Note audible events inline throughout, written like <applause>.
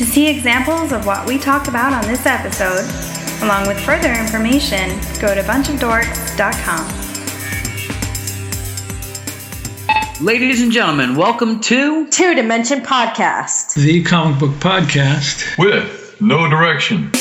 To see examples of what we talked about on this episode, along with further information, go to bunchofdorks.com. Ladies and gentlemen, welcome to Two Dimension Podcast. the comic book podcast. with no direction.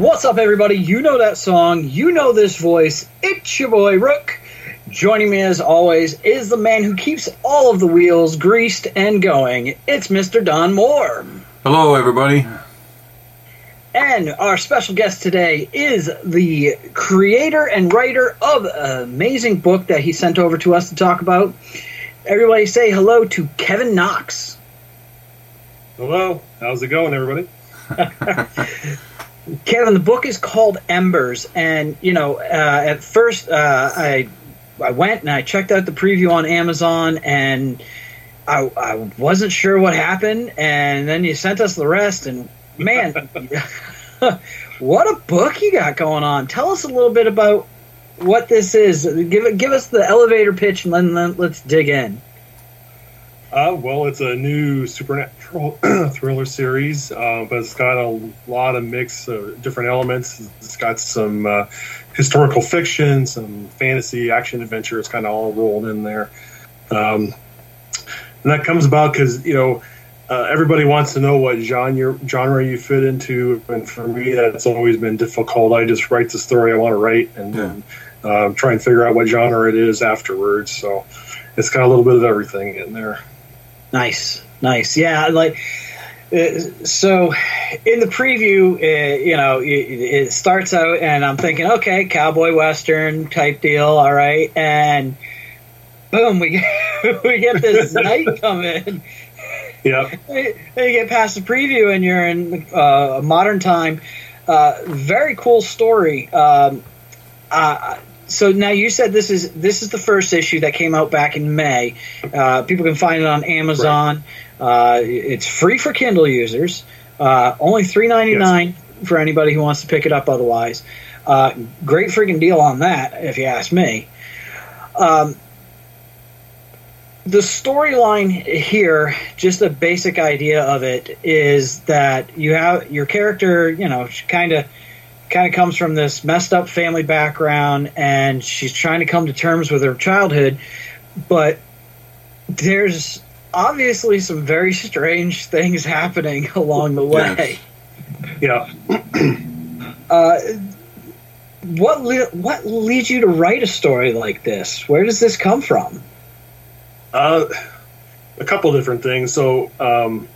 What's up, everybody? You know that song. You know this voice. It's your boy Rook. Joining me, as always, is the man who keeps all of the wheels greased and going. It's Mr. Don Moore. Hello, everybody. And our special guest today is the creator and writer of an amazing book that he sent over to us to talk about. Everybody say hello to Kevin Knox. Hello, how's it going, everybody? <laughs> Kevin, the book is called Embers, and you know, uh, at first uh, I I went and I checked out the preview on Amazon, and I, I wasn't sure what happened, and then you sent us the rest, and man, <laughs> what a book you got going on! Tell us a little bit about what this is. Give give us the elevator pitch, and then let's dig in. Uh, well, it's a new supernatural <clears throat> thriller series, uh, but it's got a lot of mix of different elements. It's got some uh, historical fiction, some fantasy, action, adventure. It's kind of all rolled in there. Um, and that comes about because, you know, uh, everybody wants to know what genre, genre you fit into. And for me, that's always been difficult. I just write the story I want to write and, and uh, try and figure out what genre it is afterwards. So it's got a little bit of everything in there. Nice, nice. Yeah, like uh, so. In the preview, uh, you know, it, it starts out, and I'm thinking, okay, cowboy western type deal, all right, and boom, we get, <laughs> we get this <laughs> knight come in. Yep. You get past the preview, and you're in uh, modern time. Uh, very cool story. Um, so now you said this is this is the first issue that came out back in May. Uh, people can find it on Amazon. Uh, it's free for Kindle users. Uh, only three ninety nine for anybody who wants to pick it up. Otherwise, uh, great freaking deal on that, if you ask me. Um, the storyline here, just the basic idea of it, is that you have your character. You know, kind of kind of comes from this messed up family background and she's trying to come to terms with her childhood but there's obviously some very strange things happening <laughs> along the way Yeah. <clears throat> uh, what le- what leads you to write a story like this where does this come from Uh, a couple different things. So, um,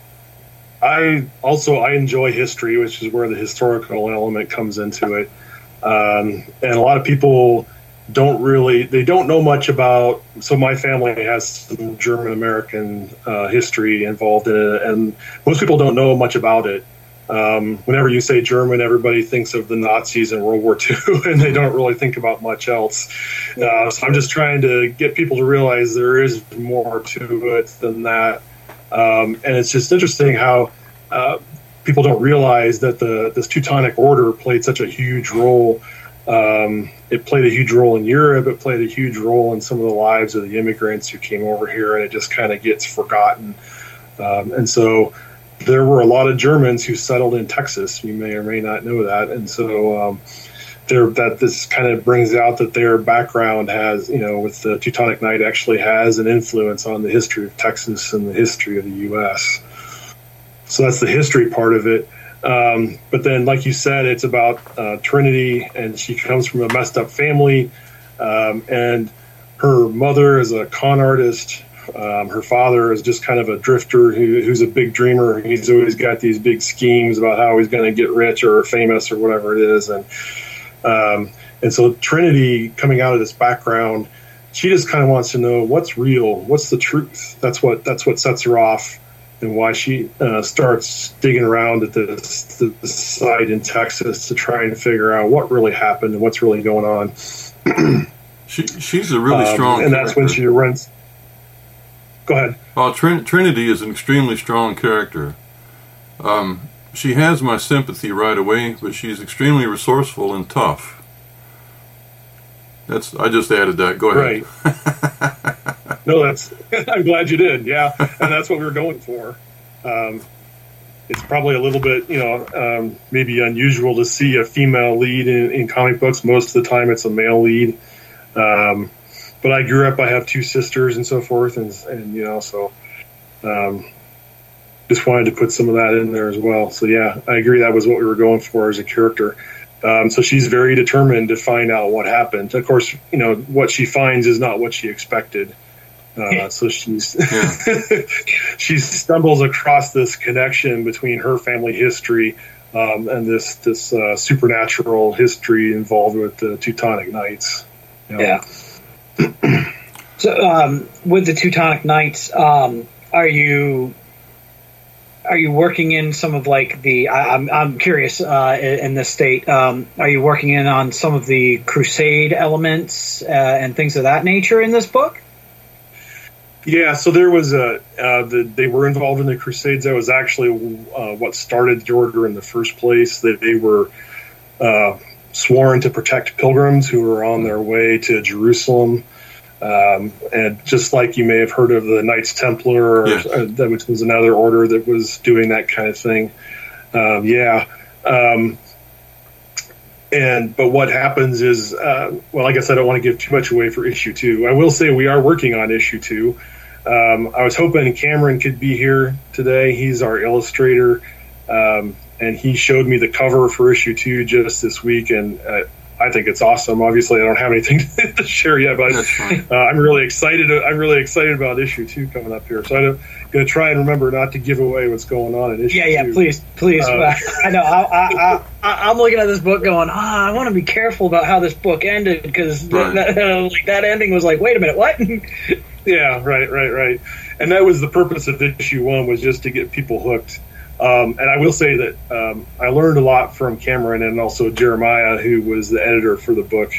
I also I enjoy history, which is where the historical element comes into it. Um, and a lot of people don't really they don't know much about. So my family has some German American uh, history involved in it, and most people don't know much about it. Um, whenever you say German, everybody thinks of the Nazis and World War II, <laughs> and they don't really think about much else. Uh, so I'm just trying to get people to realize there is more to it than that. Um, and it's just interesting how uh, people don't realize that the this Teutonic Order played such a huge role. Um, it played a huge role in Europe. It played a huge role in some of the lives of the immigrants who came over here, and it just kind of gets forgotten. Um, and so there were a lot of Germans who settled in Texas. You may or may not know that, and so um, there that this kind of brings out that their background has, you know, with the Teutonic Knight actually has an influence on the history of Texas and the history of the U.S. So that's the history part of it. Um, but then, like you said, it's about uh, Trinity, and she comes from a messed up family, um, and her mother is a con artist. Um, her father is just kind of a drifter who, who's a big dreamer. He's always got these big schemes about how he's going to get rich or famous or whatever it is, and um, and so Trinity coming out of this background, she just kind of wants to know what's real, what's the truth. That's what that's what sets her off, and why she uh, starts digging around at this, this site in Texas to try and figure out what really happened and what's really going on. <clears throat> She, she's a really Um, strong and that's when she runs. Go ahead. Well, Trin- Trinity is an extremely strong character. Um, she has my sympathy right away, but she's extremely resourceful and tough. That's I just added that. Go ahead. Right. <laughs> no, that's. <laughs> I'm glad you did. Yeah, and that's what we were going for. Um, it's probably a little bit, you know, um, maybe unusual to see a female lead in, in, comic books. Most of the time, it's a male lead. Um, but I grew up. I have two sisters and so forth, and and you know, so um, just wanted to put some of that in there as well. So yeah, I agree. That was what we were going for as a character. Um, so she's very determined to find out what happened. Of course, you know what she finds is not what she expected. Uh, so she's <laughs> she stumbles across this connection between her family history um, and this this uh, supernatural history involved with the Teutonic Knights. You know? Yeah. <clears throat> so um, with the Teutonic Knights, um, are you are you working in some of like the I, am I'm, I'm curious uh, in this state um, are you working in on some of the crusade elements uh, and things of that nature in this book? Yeah so there was a uh, the, they were involved in the crusades. That was actually uh, what started the order in the first place. That they were uh, sworn to protect pilgrims who were on their way to jerusalem um, and just like you may have heard of the Knights Templar, yes. uh, which was another order that was doing that kind of thing. Um, yeah. Um, and but what happens is, uh, well, I guess I don't want to give too much away for issue two. I will say we are working on issue two. Um, I was hoping Cameron could be here today. He's our illustrator, um, and he showed me the cover for issue two just this week, and uh, I think it's awesome. Obviously, I don't have anything <laughs> to share yet, but uh, I'm really excited. I'm really excited about issue two coming up here. So I'm going to try and remember not to give away what's going on in issue. Yeah, yeah, two. please, please. Uh, <laughs> I know. I, I, am looking at this book, going, ah, I want to be careful about how this book ended because right. that, like that ending was like, wait a minute, what? <laughs> yeah, right, right, right. And that was the purpose of issue one was just to get people hooked. Um, and I will say that um, I learned a lot from Cameron and also Jeremiah, who was the editor for the book.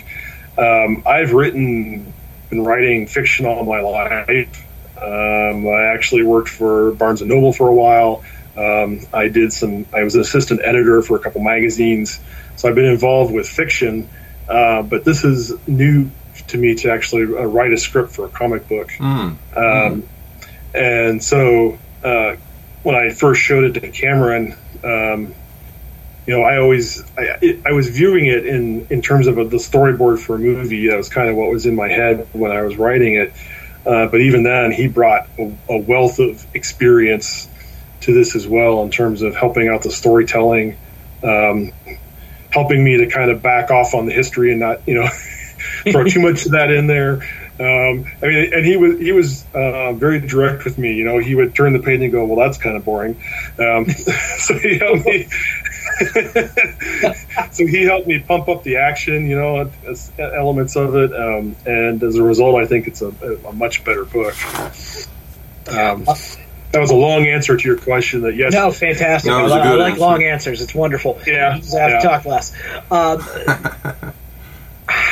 Um, I've written, been writing fiction all my life. Um, I actually worked for Barnes and Noble for a while. Um, I did some. I was an assistant editor for a couple magazines, so I've been involved with fiction. Uh, but this is new to me to actually uh, write a script for a comic book. Mm. Mm. And so uh, when I first showed it to Cameron, um, you know, I always I, I, was viewing it in in terms of a, the storyboard for a movie. That was kind of what was in my head when I was writing it. Uh, but even then, he brought a, a, wealth of experience to this as well in terms of helping out the storytelling, um, helping me to kind of back off on the history and not, you know, <laughs> throw too much of that in there. Um, I mean, and he was he was uh, very direct with me. You know, he would turn the page and go, "Well, that's kind of boring." Um, <laughs> so he helped me. <laughs> so he helped me pump up the action, you know, elements of it, um, and as a result, I think it's a, a much better book. Um, that was a long answer to your question. That yes, no, fantastic. No, I, I, like answer. long answers. It's wonderful. Yeah, I have yeah. to talk less. <laughs>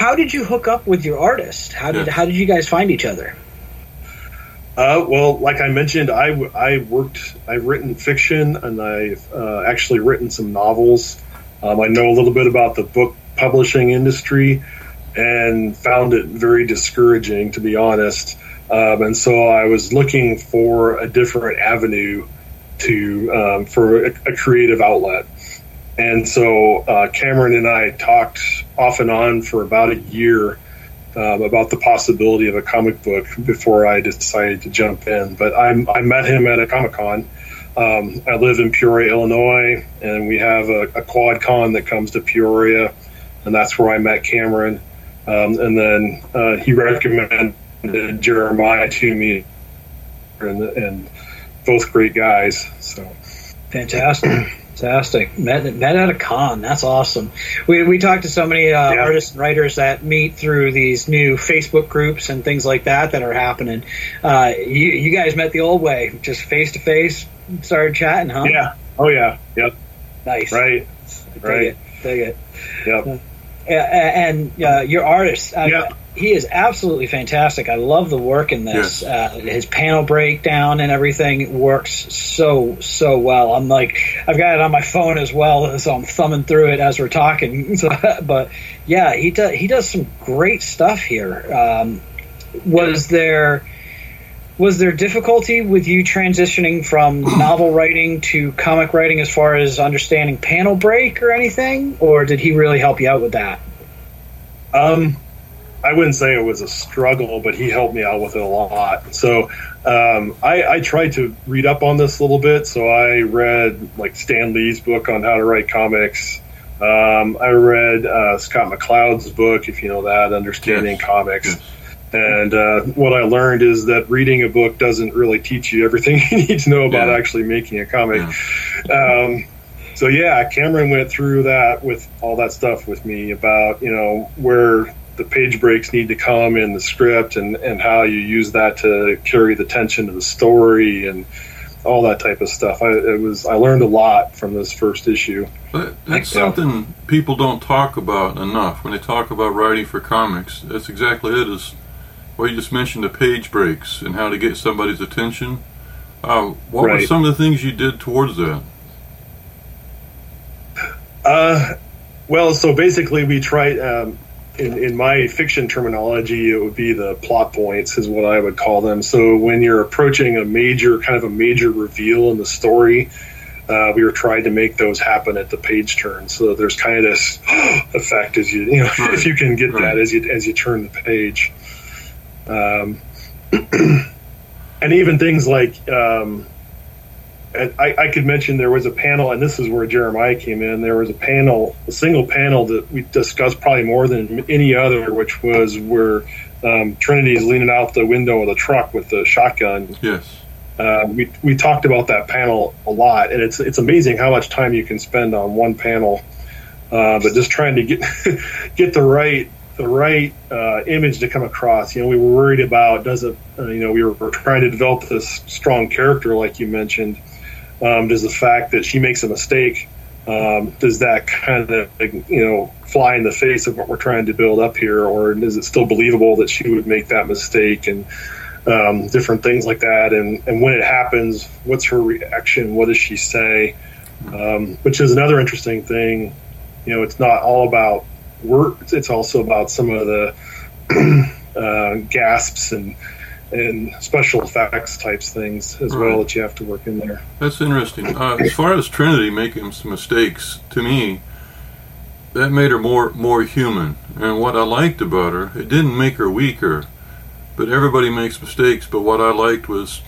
How did you hook up with your artist? How did yeah. how did you guys find each other? Uh, well, like I mentioned, I, I worked, I've written fiction and I've uh, actually written some novels. Um, I know a little bit about the book publishing industry and found it very discouraging, to be honest. Um, and so I was looking for a different avenue to um, for a, a, creative outlet. And so uh, Cameron and I talked off and on for about a year um, about the possibility of a comic book before I decided to jump in. But I, I met him at a Comic Con. Um, I live in Peoria, Illinois, and we have a, a, quad con that comes to Peoria, and that's where I met Cameron. Um, and then uh, he recommended Jeremiah to me, and, and both great guys. So fantastic. <clears throat> Fantastic. Met, met at a con. That's awesome. We, we talked to so many uh, yeah. artists and writers that meet through these new Facebook groups and things like that that are happening. Uh, you, you guys met the old way, just face to face, started chatting, huh? Yeah. Oh, yeah. Yep. Nice. Right. Dig right. It. Dig it. Yep. And uh, your artist. Uh, Yeah. He is absolutely fantastic. I love the work in this. Uh, his panel breakdown and everything works so so well. I'm like, I've got it on my phone as well, <laughs> so I'm thumbing through it as we're talking. <laughs> So, but yeah, he does he does some great stuff here. Um, was there was there difficulty with you transitioning from <clears throat> novel writing to comic writing as far as understanding panel break or anything, or did he really help you out with that? Um, I wouldn't say it was a struggle, but he helped me out with it a lot. So um, I, I tried to read up on this a little bit. So I read like Stan Lee's book on how to write comics. Um, I read uh, Scott McCloud's book, if you know that, Understanding Yes. Comics. Yes. And uh, what I learned is that reading a book doesn't really teach you everything <laughs> you need to know about Yeah. actually making a comic. Um, so yeah, Cameron went through that with all that stuff with me about you know where the page breaks need to come in the script and and how you use that to carry the tension of the story and all that type of stuff. I it was I learned a lot from this first issue. But that's Yeah. something people don't talk about enough when they talk about writing for comics. That's exactly it. Is well, you just mentioned the page breaks and how to get somebody's attention. Uh, what were some of the things you did towards that? Uh, well, so basically, we tried. Um, in, in my fiction terminology, it would be the plot points, is what I would call them. So when you're approaching a major, kind of a major reveal in the story, uh, we were trying to make those happen at the page turn. So there's kind of this <gasps> effect as you, you know, <laughs> Right. if you can get Right. that as you as you turn the page. Um, <clears throat> and even things like um, and I, I could mention there was a panel, and this is where Jeremiah came in. There was a panel, a single panel that we discussed probably more than any other, which was where um, Trinity is leaning out the window of the truck with the shotgun. Yes. Uh, we we talked about that panel a lot, and it's it's amazing how much time you can spend on one panel. Uh, but just trying to get <laughs> get the right the right uh, image to come across. You know, we were worried about does it. Uh, you know, we were trying to develop this strong character, like you mentioned. Um, does the fact that she makes a mistake um, does that kind of you know fly in the face of what we're trying to build up here, or is it still believable that she would make that mistake and um, different things like that? And and when it happens, what's her reaction? What does she say? Um, which is another interesting thing. You know, it's not all about words; it's also about some of the <clears throat> uh, gasps and and special effects types things as well that you have to work in there. That's interesting. Uh, as far as Trinity making some mistakes, to me, that made her more more human. And what I liked about her, it didn't make her weaker. But everybody makes mistakes. But what I liked was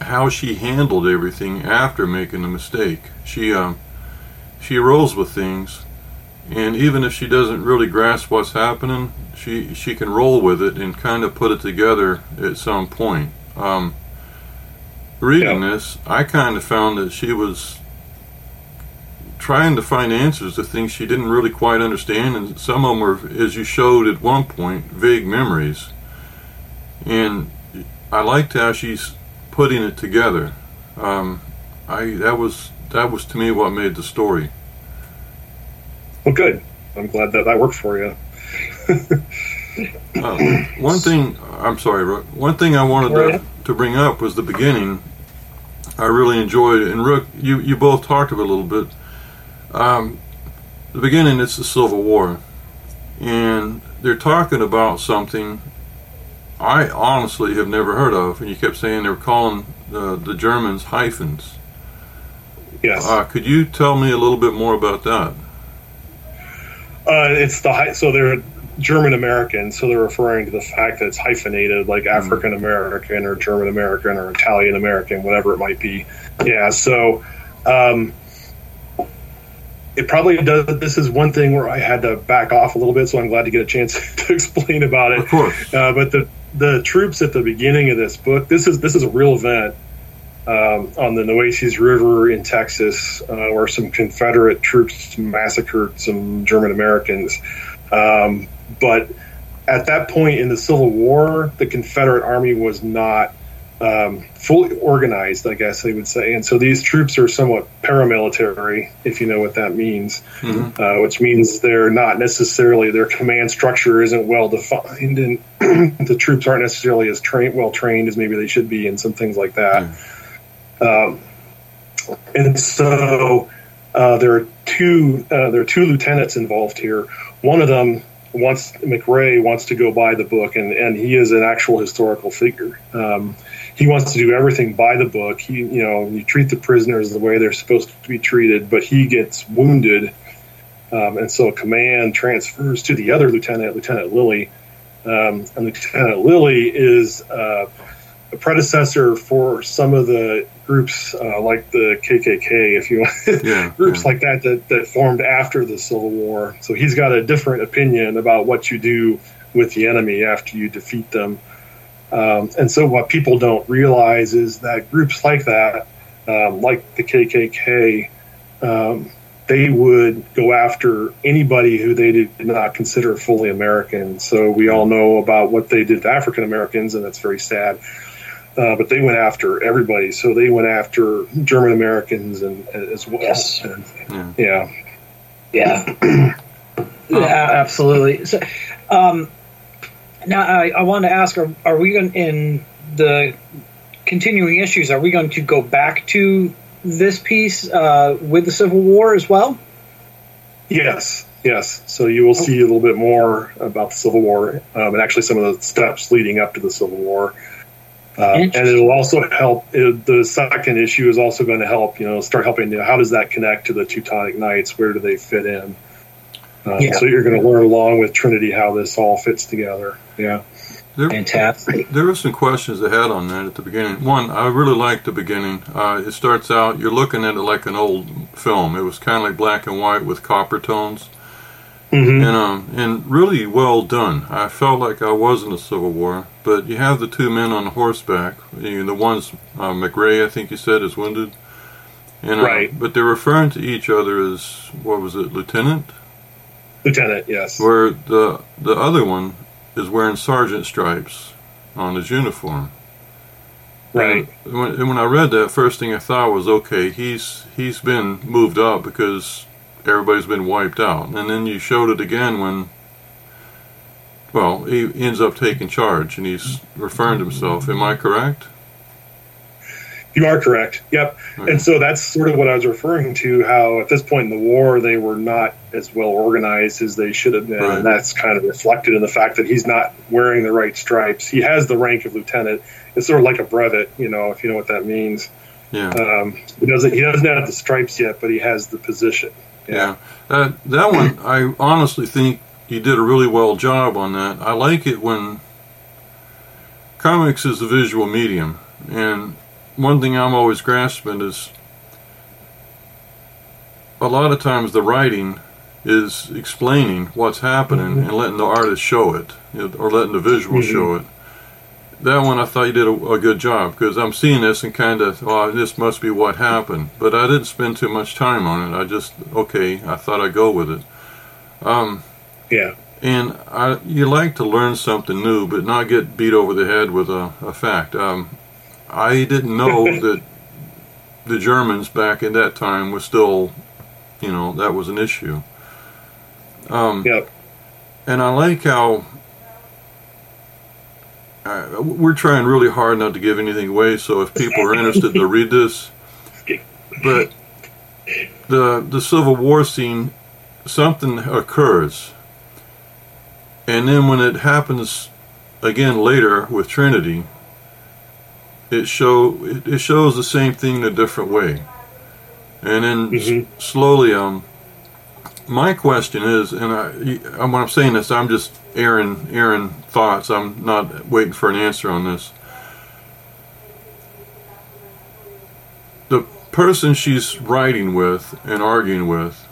how she handled everything after making the mistake. She um, she rolls with things, and even if she doesn't really grasp what's happening, she she can roll with it and kind of put it together at some point. Um, reading this, I kind of found that she was trying to find answers to things she didn't really quite understand, and some of them were, as you showed at one point, vague memories. And I liked how she's putting it together. Um, I that was that was to me what made the story. Well, good. I'm glad that that worked for you. Uh, <laughs> one thing, I'm sorry, Rook. One thing I wanted to, to bring up was the beginning. I really enjoyed it, and Rook, you you both talked of it a little bit. Um, the beginning, it's the Civil War, and they're talking about something I honestly have never heard of. And you kept saying they were calling the the Germans hyphens. Yes. Uh, could you tell me a little bit more about that? Uh, it's the hy- so they're German American, so they're referring to the fact that it's hyphenated, like African American or German American or Italian American, whatever it might be. Yeah. So um, it probably does. This is one thing where I had to back off a little bit, so I'm glad to get a chance <laughs> to explain about it. Of course. Uh, but the the troops at the beginning of this book, this is this is a real event um, on the Nueces River in Texas, uh, where some Confederate troops massacred some German Americans. Um, but at that point in the Civil War, the Confederate Army was not um, fully organized, I guess they would say. And so these troops are somewhat paramilitary, if you know what that means, Mhm. uh, which means they're not necessarily, their command structure isn't well defined, and <clears throat> the troops aren't necessarily as trained, well trained as maybe they should be, and some things like that. Um, and so uh, there are two uh, there are two lieutenants involved here. One of them wants McRae wants to go by the book, and, and he is an actual historical figure. Um, he wants to do everything by the book. He, you know, you treat the prisoners the way they're supposed to be treated, but he gets wounded, um, and so command transfers to the other lieutenant, Lieutenant Lilly. Um, and Lieutenant Lilly is uh, a predecessor for some of the groups uh, like the KKK, if you want, <laughs> Yeah, groups yeah. like that, that that formed after the Civil War. So he's got a different opinion about what you do with the enemy after you defeat them. Um, and so what people don't realize is that groups like that, um, like the KKK, um, they would go after anybody who they did not consider fully American. So we all know about what they did to African Americans, and that's very sad. Uh, but they went after everybody. So they went after German Americans and as well. Yes. And, Yeah. yeah. Yeah. <clears throat> yeah, absolutely. So, um, now, I, I want to ask: Are, are we going in the continuing issues? Are we going to go back to this piece uh, with the Civil War as well? Yes, yes. So you will see a little bit more about the Civil War um, and actually some of the steps leading up to the Civil War. Uh, and it'll also help. It, the second issue is also going to help. You know, start helping. You know, how does that connect to the Teutonic Knights? Where do they fit in? Uh, Yeah. So you're going to learn along with Trinity how this all fits together. Yeah. There, Fantastic. there were some questions I had on that at the beginning. One, I really liked the beginning. Uh, it starts out, you're looking at it like an old film. It was kind of like black and white with copper tones. Mm-hmm. and um, and really well done. I felt like I was in the Civil War, but you have the two men on horseback. You know, the one's uh, McRae, I think you said, is wounded, and uh, Right. But they're referring to each other as what was it, Lieutenant? Lieutenant, yes. Where the the other one is wearing sergeant stripes on his uniform. Right. And when, and when I read that, first thing I thought was, okay, he's he's been moved up because everybody's been wiped out. And then you showed it again when, well, he ends up taking charge and he's referring to himself. Am I correct? You are correct. Yep. Okay. And so that's sort of what I was referring to. How at this point in the war they were not as well organized as they should have been, Right. and that's kind of reflected in the fact that he's not wearing the right stripes. He has the rank of lieutenant. It's sort of like a brevet, you know, if you know what that means. Yeah. Um, he doesn't. He doesn't have the stripes yet, but he has the position. Yeah, that that one I honestly think you did a really well job on that. I like it when comics is a visual medium, and one thing I'm always grasping is a lot of times the writing is explaining what's happening and letting the artist show it, or letting the visual Mhm. show it. That one I thought you did a, a good job because I'm seeing this and kind of, oh, this must be what happened. But I didn't spend too much time on it. I just, okay, I thought I'd go with it. Um, Yeah. and I, you like to learn something new, but not get beat over the head with a, a fact. Um, I didn't know <laughs> that the Germans back in that time was still, you know, that was an issue. Um, Yep. and I like how uh, we're trying really hard not to give anything away. So if people are interested to read this, but the the Civil War scene, something occurs, and then when it happens again later with Trinity, it show it, it shows the same thing in a different way, and then Mhm. s- slowly um. My question is, and I, when I'm saying this, I'm just airing, airing thoughts. I'm not waiting for an answer on this. The person she's writing with and arguing with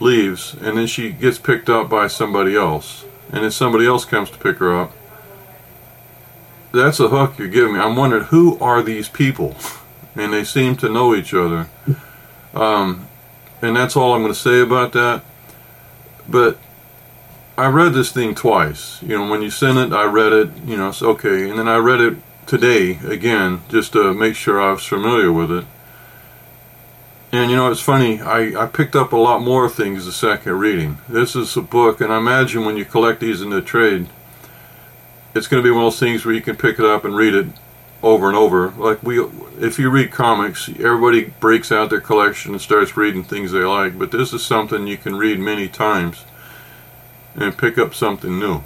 leaves, and then she gets picked up by somebody else, and then somebody else comes to pick her up. That's a hook you're giving me. I'm wondering who are these people, <laughs> and they seem to know each other. Um, and that's all I'm going to say about that. But I read this thing twice. You know, when you sent it, I read it. You know, it's okay, and then I read it today again just to make sure I was familiar with it. And you know, it's funny, I, I picked up a lot more things the second reading. This is a book, and I imagine when you collect these in the trade, it's going to be one of those things where you can pick it up and read it over and over. Like we, if you read comics, everybody breaks out their collection and starts reading things they like. But this is something you can read many times and pick up something new.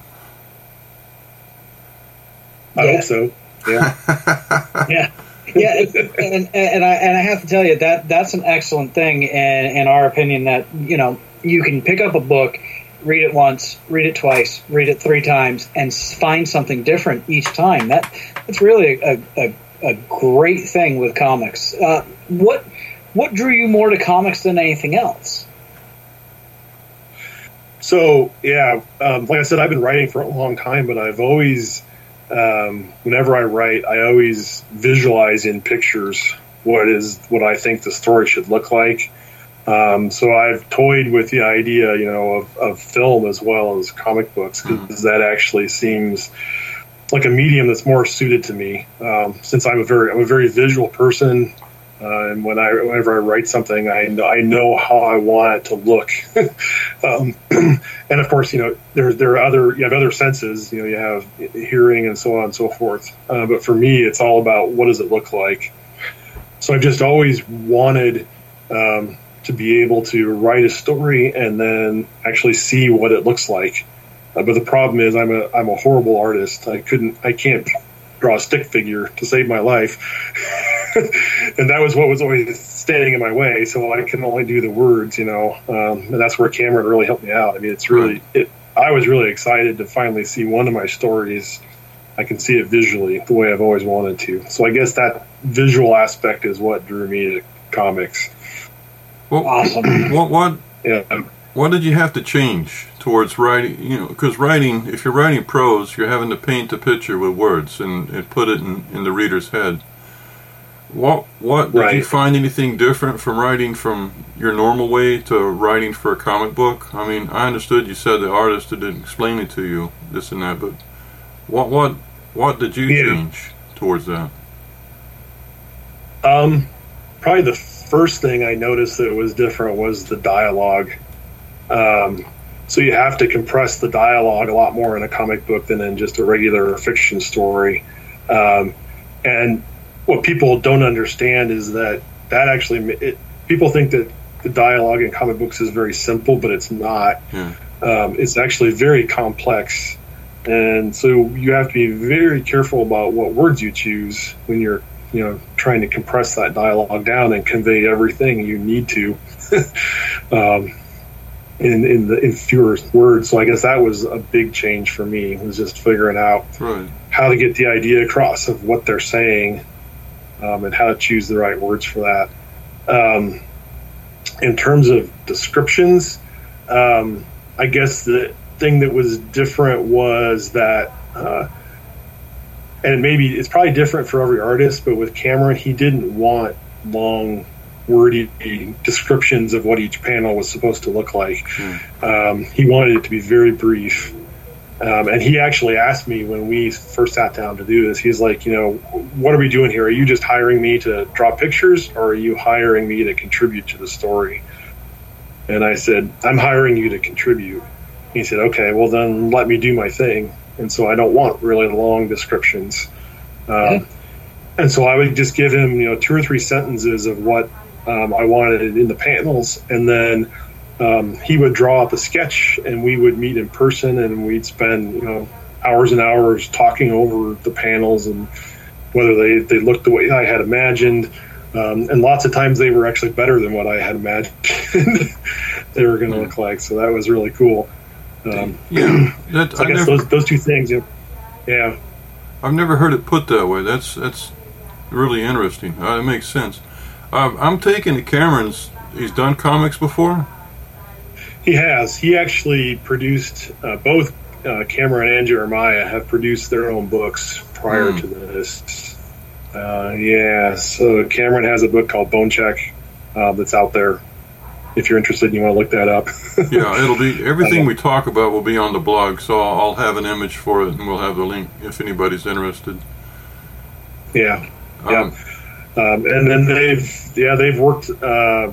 I hope so. Yeah. <laughs> yeah. Yeah, and, and I and I have to tell you that that's an excellent thing, in, in our opinion. That you know you can pick up a book, read it once, read it twice, read it three times, and find something different each time. That that's really a, a, a great thing with comics. Uh, what what drew you more to comics than anything else? So yeah, um, like I said, I've been writing for a long time, but I've always, um, whenever I write, I always visualize in pictures what is what I think the story should look like. Um, so I've toyed with the idea, you know, of, of film as well as comic books because mm-hmm. that actually seems like a medium that's more suited to me. Um, since I'm a very I'm a very visual person, uh, and when I whenever I write something, I know, I know how I want it to look. <laughs> um, <clears throat> and of course, you know, there there are other you have other senses. You know, you have hearing and so on and so forth. Uh, but for me, it's all about what does it look like. So I've just always wanted um, to be able to write a story and then actually see what it looks like. Uh, but the problem is, I'm a I'm a horrible artist. I couldn't I can't draw a stick figure to save my life, <laughs> and that was what was always standing in my way. So I can only do the words, you know, um, and that's where Cameron really helped me out. I mean, it's really it. I was really excited to finally see one of my stories. I can see it visually the way I've always wanted to. So I guess that visual aspect is what drew me to comics. Well, awesome. <clears throat> What what yeah. what did you have to change towards writing? You know, because writing, if you're writing prose, you're having to paint the picture with words and, and put it in, in the reader's head. What what did right. you find anything different from writing from your normal way to writing for a comic book? I mean, I understood you said the artist didn't explain it to you, this and that, but what what what did you yeah. change towards that? Um, probably the first thing I noticed that was different was the dialogue. Um, so you have to compress the dialogue a lot more in a comic book than in just a regular fiction story. Um, and what people don't understand is that that actually it, people think that the dialogue in comic books is very simple, but it's not. Yeah. Um, it's actually very complex, and so you have to be very careful about what words you choose when you're you know trying to compress that dialogue down and convey everything you need to <laughs> um, in in the in fewer words. So I guess that was a big change for me was just figuring out right. how to get the idea across of what they're saying um, and how to choose the right words for that. Um, in terms of descriptions, um, I guess the thing that was different was that. Uh, and maybe it's probably different for every artist, but with Cameron, he didn't want long, wordy descriptions of what each panel was supposed to look like. Mm. Um, he wanted it to be very brief. Um, and he actually asked me when we first sat down to do this, he's like, you know, what are we doing here? Are you just hiring me to draw pictures or are you hiring me to contribute to the story? And I said, I'm hiring you to contribute. He said, okay, well, then let me do my thing and so I don't want really long descriptions. Um, And so I would just give him, you know, two or three sentences of what um, I wanted in the panels, and then um, he would draw up a sketch, and we would meet in person, and we'd spend, you know, hours and hours talking over the panels and whether they they looked the way I had imagined. Um, and lots of times they were actually better than what I had imagined <laughs> they were going to look like. So that was really cool. Um, yeah, <clears throat> that, so I, I guess never, those, those two things. Yeah, yeah. I've never heard it put that way. That's that's really interesting. Uh, it makes sense. Uh, I'm taking the Cameron's. He's done comics before. He has. He actually produced uh, both. Uh, Cameron and Jeremiah have produced their own books prior mm. to this. Uh, yeah. So Cameron has a book called Bone Check uh, that's out there if you're interested and you want to look that up. <laughs> yeah, it'll be everything we talk about will be on the blog, so I'll have an image for it and we'll have the link if anybody's interested. Yeah, Um, yeah. Um, and then they've yeah they've worked. Uh,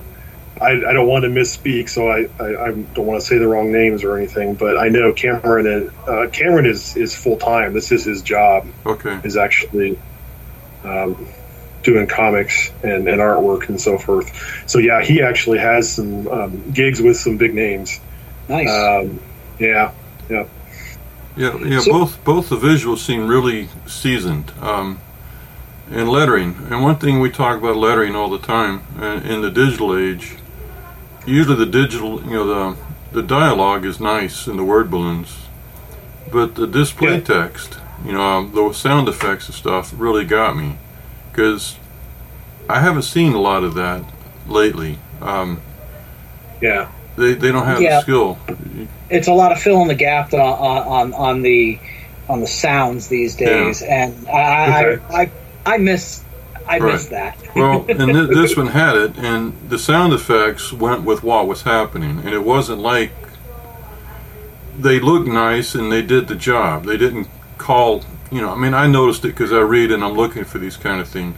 I, I don't want to misspeak, so I, I, I don't want to say the wrong names or anything. But I know Cameron. And, uh, Cameron is is full time. This is his job. Okay. Is actually um, doing comics and, and artwork and so forth. So yeah, he actually has some um, gigs with some big names. Nice. Um, yeah, yeah. Yeah, yeah. So- both both the visuals seem really seasoned, um, and lettering. And one thing we talk about lettering all the time uh, in the digital age. Usually, the digital, you know, the the dialogue is nice in the word balloons, but the display Yeah. text, you know, um, the sound effects and stuff really got me because I haven't seen a lot of that lately. Um, Yeah, they they don't have Yeah. the skill. it's a lot of fill in the gap on on, on the on the sounds these days, and I, Okay. I I I miss I Right. miss that. <laughs> Well, and th- this one had it, and the sound effects went with what was happening, and it wasn't like they looked nice and they did the job. They didn't call, you know. I mean, I noticed it because I read and I'm looking for these kind of things.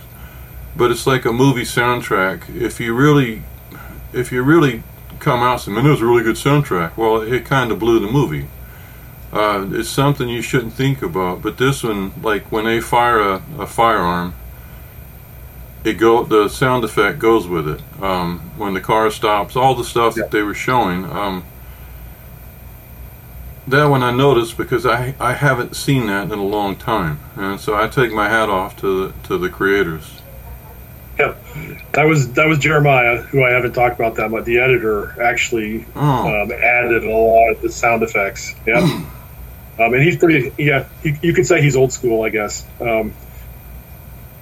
But it's like a movie soundtrack. If you really, if you really come out and say, "Man, it was a really good soundtrack," well, it kind of blew the movie. Uh, it's something you shouldn't think about. But this one, like when they fire a, a firearm it go the sound effect goes with it um, when the car stops all the stuff Yeah. that they were showing um, that one I noticed because I, I haven't seen that in a long time and so I take my hat off to the, to the creators Yep. That was that was Jeremiah, who I haven't talked about that much. The editor actually oh um, added a lot of the sound effects. Yeah. um, and he's pretty. Yeah, you, you could say he's old school, I guess. Um,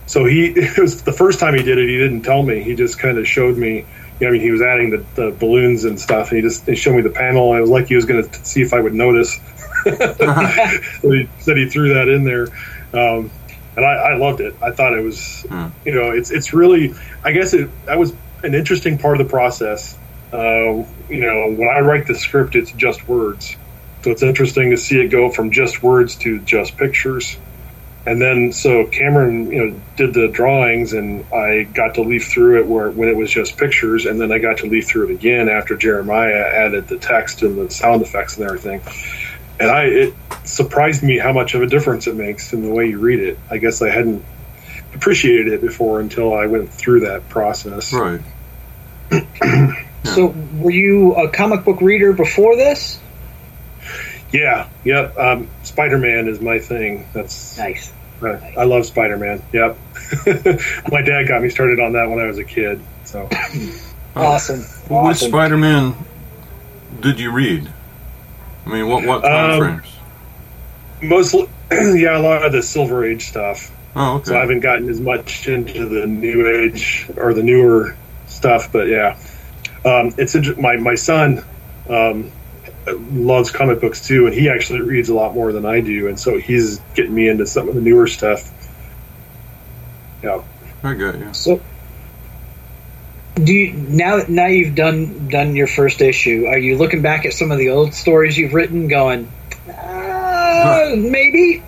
so he <laughs> it was the first time he did it. He didn't tell me. He just kind of showed me. You know, I mean, he was adding the, the balloons and stuff. And he just he showed me the panel. And it was like he was going to see if I would notice. <laughs> so he said he threw that in there. Um, and I, I loved it. I thought it was, Hmm. you know, it's it's really. I guess it that was an interesting part of the process. Uh, you know, when I write the script, it's just words, so it's interesting to see it go from just words to just pictures. And then, so Cameron, you know, did the drawings, and I got to leaf through it where when it was just pictures, and then I got to leaf through it again after Jeremiah added the text and the sound effects and everything. And I, it surprised me how much of a difference it makes in the way you read it. I guess I hadn't appreciated it before until I went through that process. right <clears throat> So, were you a comic book reader before this? Yeah, yep. Um, Spider Man is my thing. That's Nice. I, I love Spider Man. Yep. <laughs> my dad got me started on that when I was a kid. So Awesome. well, which. Spider-Man did you read I mean what what time Um, frames mostly, <clears throat> yeah, a lot of the Silver Age stuff. oh okay So I haven't gotten as much into the New Age or the newer stuff, but yeah, um, it's inter- my my son um, loves comic books too, and he actually reads a lot more than I do, and so he's getting me into some of the newer stuff. Yeah. I got you So, do you now? Now you've done done your first issue. Are you looking back at some of the old stories you've written, going, uh, maybe?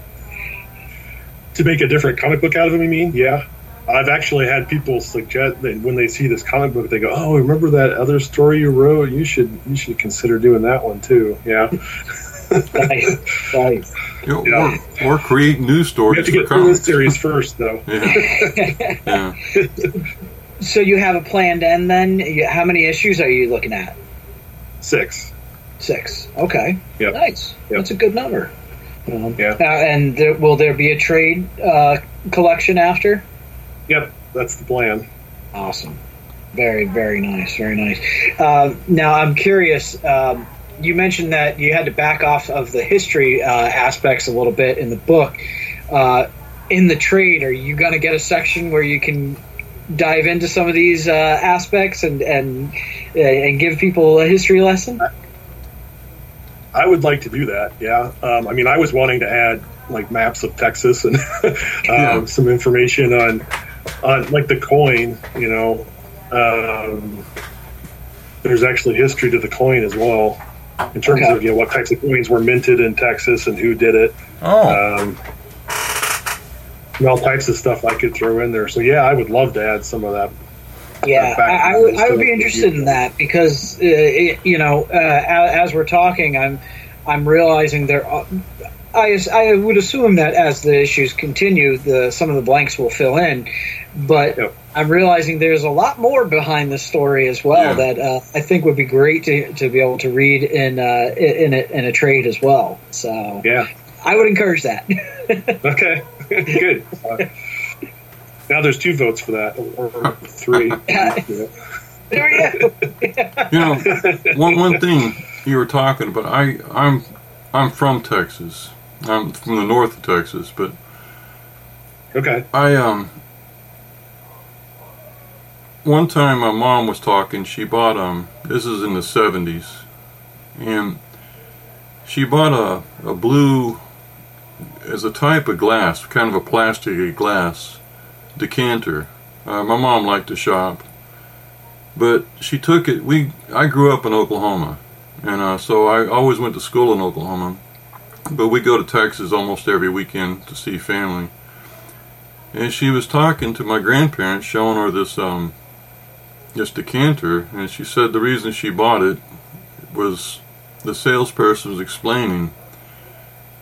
to make a different comic book out of them, You mean? Yeah. I've actually had people suggest that when they see this comic book, they go, "Oh, remember that other story you wrote? You should you should consider doing that one too." Yeah. Nice, nice. You know, Yeah. or, or create new We stories have to get through this series first, though. <laughs> yeah. yeah. So you have a planned end then? How many issues are you looking at? Six. Six. Okay. Yep. Nice. Yep. That's a good number. Um, Yeah. uh, and there, will there be a trade uh, collection after? Yep, that's the plan. Awesome. Very, very nice. Very nice. Uh, now, I'm curious. Um, you mentioned that you had to back off of the history uh, aspects a little bit in the book. Uh, in the trade, are you going to get a section where you can dive into some of these uh, aspects and and uh, and give people a history lesson? I would like to do that. Yeah. Um, I mean, I was wanting to add like maps of Texas and <laughs> um, Yeah. some information on on like the coin. You know, um, there's actually history to the coin as well in terms Okay. of you know what types of coins were minted in Texas and who did it. Oh, Um, and all types of stuff I could throw in there. So yeah, I would love to add some of that. Yeah, I, I would. I would be interested in that because uh, it, you know, uh, as, as we're talking, I'm I'm realizing there. Are, I I would assume that as the issues continue, the some of the blanks will fill in, but Yep. I'm realizing there's a lot more behind the story as well Yeah. that uh, I think would be great to, to be able to read in uh, in a, in a trade as well. So Yeah. I would encourage that. <laughs> Okay. <laughs> Good. Uh, now there's two votes for that, or, or three. <laughs> Yeah. there we go. You know, one one thing you were talking about. I I'm I'm from Texas. I'm from the north of Texas, but Okay. I um one time my mom was talking. She bought um this is in the seventies, and she bought a a blue as a type of glass, kind of a plastic glass decanter. Uh, my mom liked to shop, but she took it. We I grew up in Oklahoma, and uh, so I always went to school in Oklahoma. But we go to Texas almost every weekend to see family. And she was talking to my grandparents, showing her this um this decanter, and she said the reason she bought it was the salesperson was explaining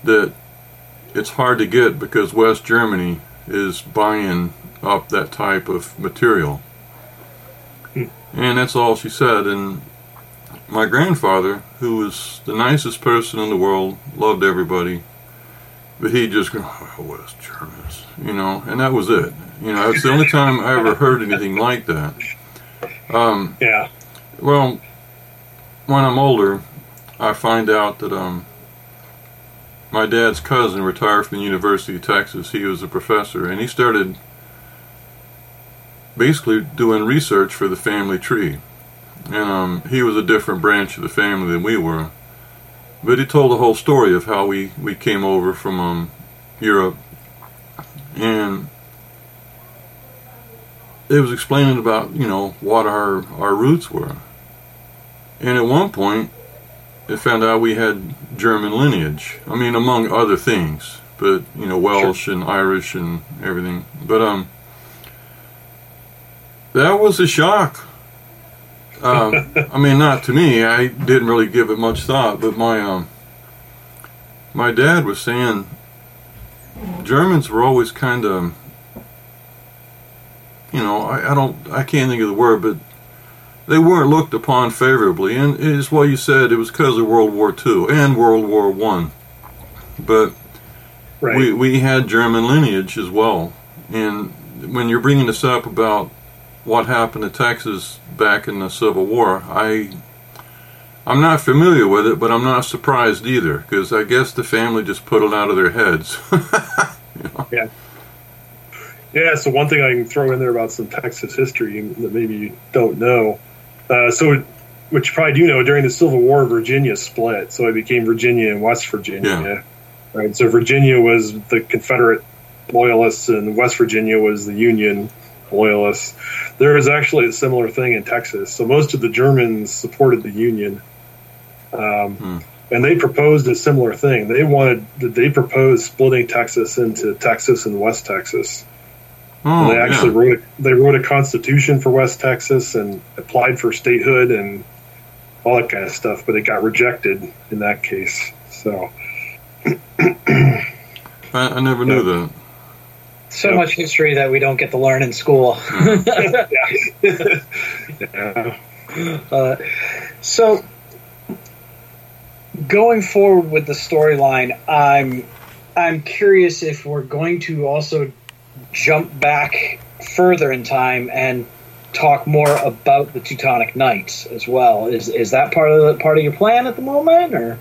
that it's hard to get because West Germany is buying up that type of material. Hmm. And that's all she said. And my grandfather, who was the nicest person in the world, loved everybody, but he just go, oh, West Germans, you know, and that was it. You know, it's the only time I ever heard anything like that. Um, Yeah. well, when I'm older, I find out that um, my dad's cousin retired from the University of Texas. He was a professor, and he started basically doing research for the family tree. And um, he was a different branch of the family than we were. But he told the whole story of how we, we came over from um, Europe. And it was explaining about, you know, what our, our roots were. And at one point, it found out we had German lineage. I mean, among other things, but you know, Welsh and Irish and everything. But um, that was a shock. Um, <laughs> I mean, not to me. I didn't really give it much thought. But my um, my dad was saying Germans were always kind of, you know, I, I don't, I can't think of the word, but they weren't looked upon favorably, and it's what you said. It was because of World War II and World War One, but Right. we we had German lineage as well. And when you're bringing this up about what happened to Texas back in the Civil War, I I'm not familiar with it, but I'm not surprised either because I guess the family just put it out of their heads. <laughs> Yeah, so one thing I can throw in there about some Texas history that maybe you don't know. Uh, so, which you probably do know, during the Civil War, Virginia split. So it became Virginia and West Virginia. Yeah. Right. So Virginia was the Confederate loyalists, and West Virginia was the Union loyalists. There was actually a similar thing in Texas. So most of the Germans supported the Union. Um, Hmm. And they proposed a similar thing. They wanted, they proposed splitting Texas into Texas and West Texas. Oh, they actually yeah. wrote a, they wrote a constitution for West Texas and applied for statehood and all that kind of stuff, but it got rejected in that case. So I, I never knew that. so Yep. much history that we don't get to learn in school. yeah, <laughs> Uh, so, going forward with the storyline, I'm I'm curious if we're going to also jump back further in time and talk more about the Teutonic Knights as well. Is is that part of the part of your plan at the moment, or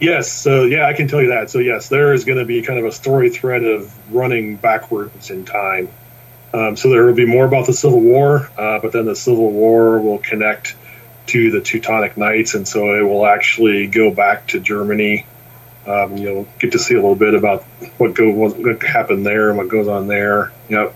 yes, so yeah, I can tell you that. So yes, there is going to be kind of a story thread of running backwards in time. Um, so there will be more about the Civil War, uh, but then the Civil War will connect to the Teutonic Knights, and so it will actually go back to Germany. Um, you'll get to see a little bit about what go what happened there and what goes on there. Yep.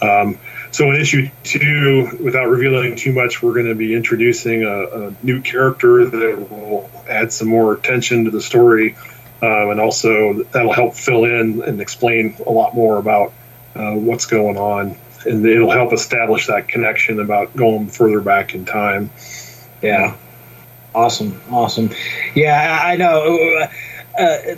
Um, so in issue two, without revealing too much, we're going to be introducing a, a new character that will add some more attention to the story. um, and also that'll help fill in and explain a lot more about uh, what's going on, and it'll help establish that connection about going further back in time. Yeah. Awesome. Awesome. Yeah, I know. Uh,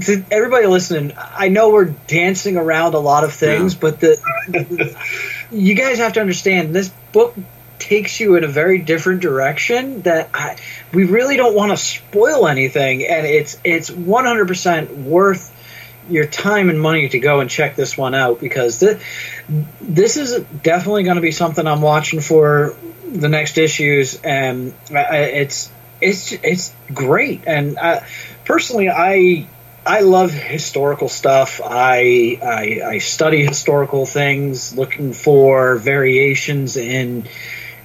to everybody listening, I know we're dancing around a lot of things, but the <laughs> you guys have to understand this book takes you in a very different direction that I, we really don't want to spoil anything, and it's it's 100% worth your time and money to go and check this one out because this, this is definitely going to be something I'm watching for the next issues, and I, it's it's it's great. And I, personally, I I love historical stuff. I, I I study historical things, looking for variations in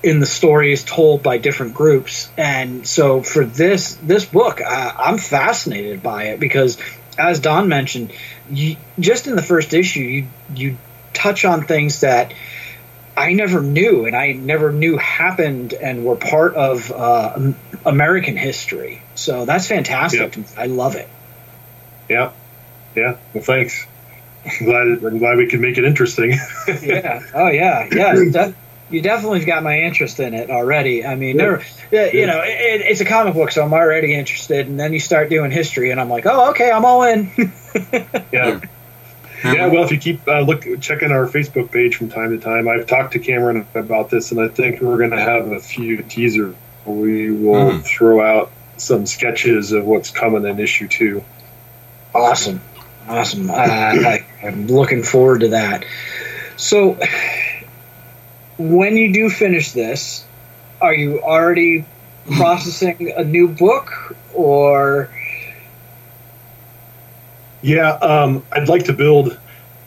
in the stories told by different groups. And so for this this book, I, I'm fascinated by it because, as Don mentioned, you, just in the first issue, you you touch on things that I never knew, and I never knew happened and were part of uh, American history. So that's fantastic. Yep. I love it. Yeah, yeah. Well, thanks. I'm glad I'm glad we could make it interesting. <laughs> yeah. Oh yeah. Yeah. That, you definitely have got my interest in it already. I mean, there, yeah, you know, it, it's a comic book, so I'm already interested. And then you start doing history, and I'm like, oh, okay, I'm all in. <laughs> yeah. Yeah, well, if you keep uh, look checking our Facebook page from time to time, I've talked to Cameron about this, and I think we're going to have a few teaser. We will Mhm. throw out some sketches of what's coming in issue two. Awesome, awesome. Uh, I, I'm looking forward to that. So, when you do finish this, are you already processing a new book, or Yeah, um, I'd like to build.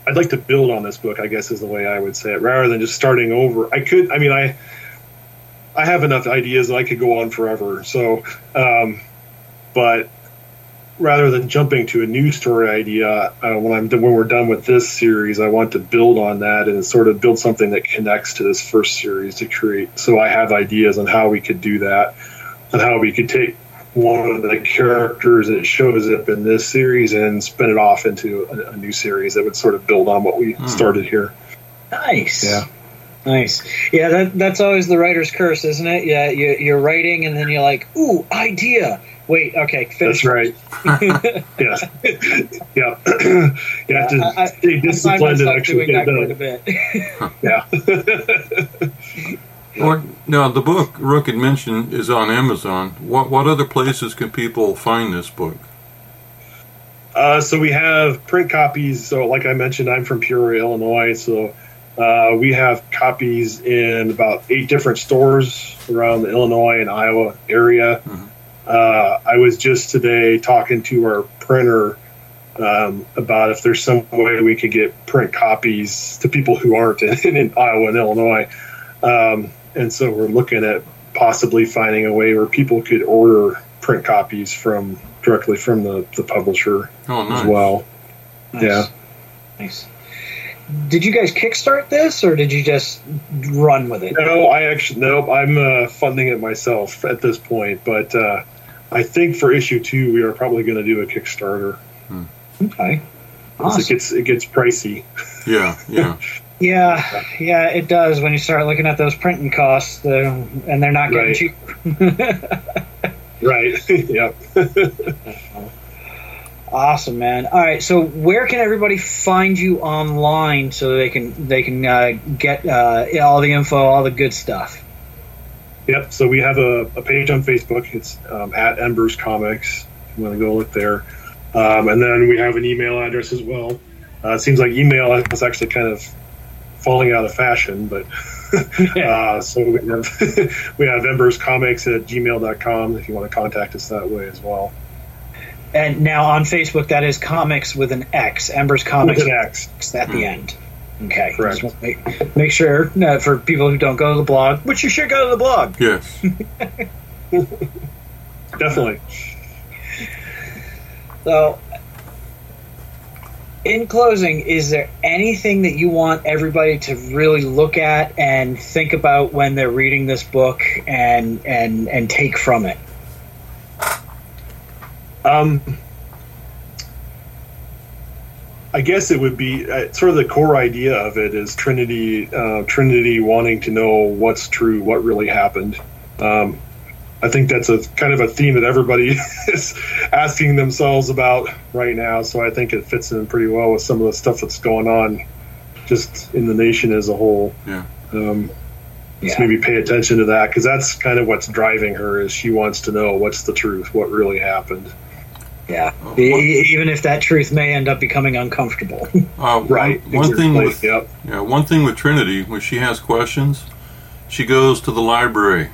I'd like to build on this book. I guess is the way I would say it, rather than just starting over. I could. I mean, I. I have enough ideas that I could go on forever. So, um, but rather than jumping to a new story idea, uh, when I'm when we're done with this series, I want to build on that and sort of build something that connects to this first series to create. So I have ideas on how we could do that, and how we could take one of the characters that shows up in this series and spin it off into a, a new series that would sort of build on what we started here. nice? Yeah. Nice. Yeah, that, that's always the writer's curse, isn't it? Yeah, you, you're writing and then you're like, ooh, idea. Wait, okay, finish. That's right. <laughs> yeah, <clears throat> yeah. you have to I- I- stay disciplined and actually get quite a done. bit. <laughs> <laughs> Yeah. Or, now, the book Rook had mentioned is on Amazon. What what other places can people find this book? Uh, so we have print copies. So, like I mentioned, I'm from Peoria, Illinois. So uh, we have copies in about eight different stores around the Illinois and Iowa area. Uh, I was just today talking to our printer um, about if there's some way we could get print copies to people who aren't in, <laughs> in Iowa and Illinois. Um, and so we're looking at possibly finding a way where people could order print copies from directly from the, the publisher Oh, nice. as well. Nice. Yeah. Nice. Did you guys kickstart this, or did you just run with it? No, I actually no, I'm uh, funding it myself at this point, but uh, I think for issue two we are probably going to do a Kickstarter. Okay, Awesome. It gets it gets pricey. Yeah, yeah. <laughs> Yeah, yeah, it does when you start looking at those printing costs, uh, and they're not getting Right. cheap. <laughs> Right. <laughs> yep. Awesome, man. All right, so where can everybody find you online so they can they can uh, get uh, all the info, all the good stuff? Yep. So we have a, a page on Facebook. It's um, at Embers Comics. If you want to go look there, um, and then we have an email address as well. Uh, it seems like email is actually kind of falling out of fashion, but <laughs> <laughs> uh, so we have <laughs> we have emberscomics at gmail.com if you want to contact us that way as well. And now on Facebook, that is comics with an X, Embers Comics With an X. at the end. Okay, Correct. Make, make sure uh, for people who don't go to the blog, which you should go to the blog. Yes. <laughs> Definitely. So, in closing, is there anything that you want everybody to really look at and think about when they're reading this book and and and take from it? Um, I guess it would be uh, sort of the core idea of it is Trinity, uh, Trinity wanting to know what's true, what really happened. Um, I think that's a kind of a theme that everybody <laughs> is asking themselves about right now. So I think it fits in pretty well with some of the stuff that's going on, just in the nation as a whole. Yeah. Um, Yeah. Just maybe pay attention to that because that's kind of what's driving her. Is she wants to know what's the truth, what really happened. Yeah. Oh, E- Even if that truth may end up becoming uncomfortable. Uh, <laughs> Right. One, one thing with Yep. yeah, one thing with Trinity when she has questions, she goes to the library.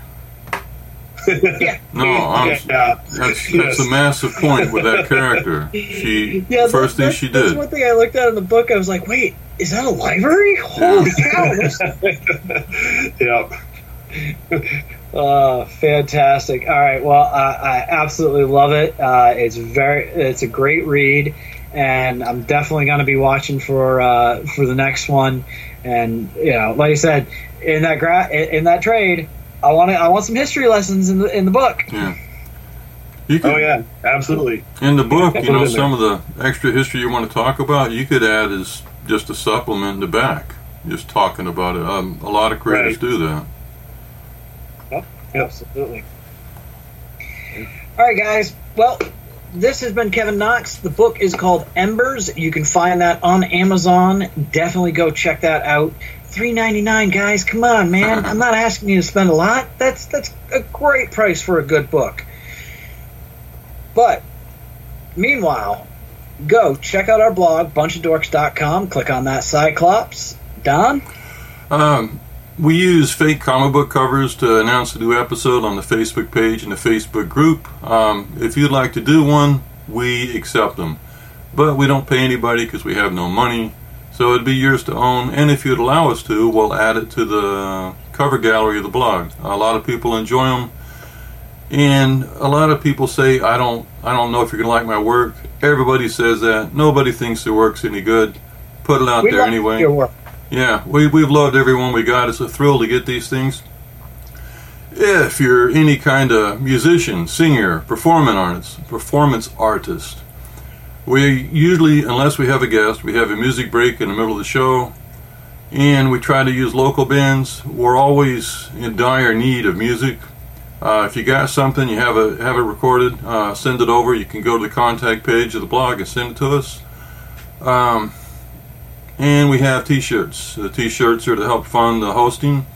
<laughs> yeah. No, Yeah. that's <laughs> that's Yes. a massive point with that character. She Yeah, first thing that's, she That's did. one thing I looked at in the book. I was like, wait, is that a library? Holy cow. Yep. Uh, fantastic. All right. Well, I, I absolutely love it. Uh, it's very, it's a great read, and I'm definitely going to be watching for uh, for the next one. And you know, like I said, in that gra- in that trade, I want to, I want some history lessons in the in the book. Yeah. You could, Oh yeah. Absolutely. In the book, you know, some of the extra history you want to talk about, you could add as just a supplement in the back, just talking about it. Um, a lot of creators Right. do that. Absolutely. All right, guys. Well, this has been Kevin Knox. The book is called Embers. You can find that on Amazon. Definitely go check that out. Three ninety nine, guys. Come on, man. I'm not asking you to spend a lot. That's that's a great price for a good book. But meanwhile, go check out our blog, bunchofdorks.com. Click on that Cyclops. Don. Um, we use fake comic book covers to announce a new episode on the Facebook page and the Facebook group. Um, if you'd like to do one, we accept them. But we don't pay anybody because we have no money. So it'd be yours to own. And if you'd allow us to, we'll add it to the cover gallery of the blog. A lot of people enjoy them. And a lot of people say, I don't, I don't know if you're going to like my work. Everybody says that. Nobody thinks their work's any good. Put it out We there anyway. Yeah, we, we've loved everyone we got. It's a thrill to get these things. If you're any kind of musician, singer, performance artist, performance artist, we usually, unless we have a guest, we have a music break in the middle of the show, and we try to use local bands. We're always in dire need of music. Uh, if you got something, you have a have it recorded, uh, send it over. You can go to the contact page of the blog and send it to us. Um, and we have t-shirts. The t-shirts are to help fund the hosting.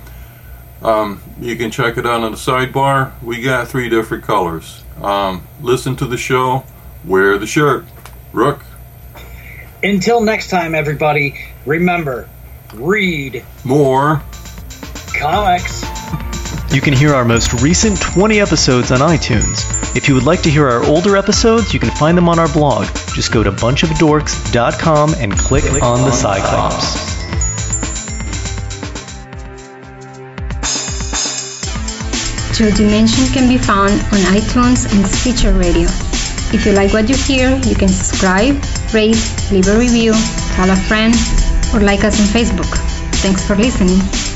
Um, you can check it out on the sidebar. We got three different colors. Um, listen to the show, wear the shirt. Rook, Until next time, everybody, remember read more. comics. You can hear our most recent 20 episodes on iTunes. If you would like to hear our older episodes, you can find them on our blog. Just go to bunchofdorks.com and click, on the Cyclops. Your Dimension can be found on iTunes and Stitcher Radio. If you like what you hear, you can subscribe, rate, leave a review, tell a friend, or like us on Facebook. Thanks for listening.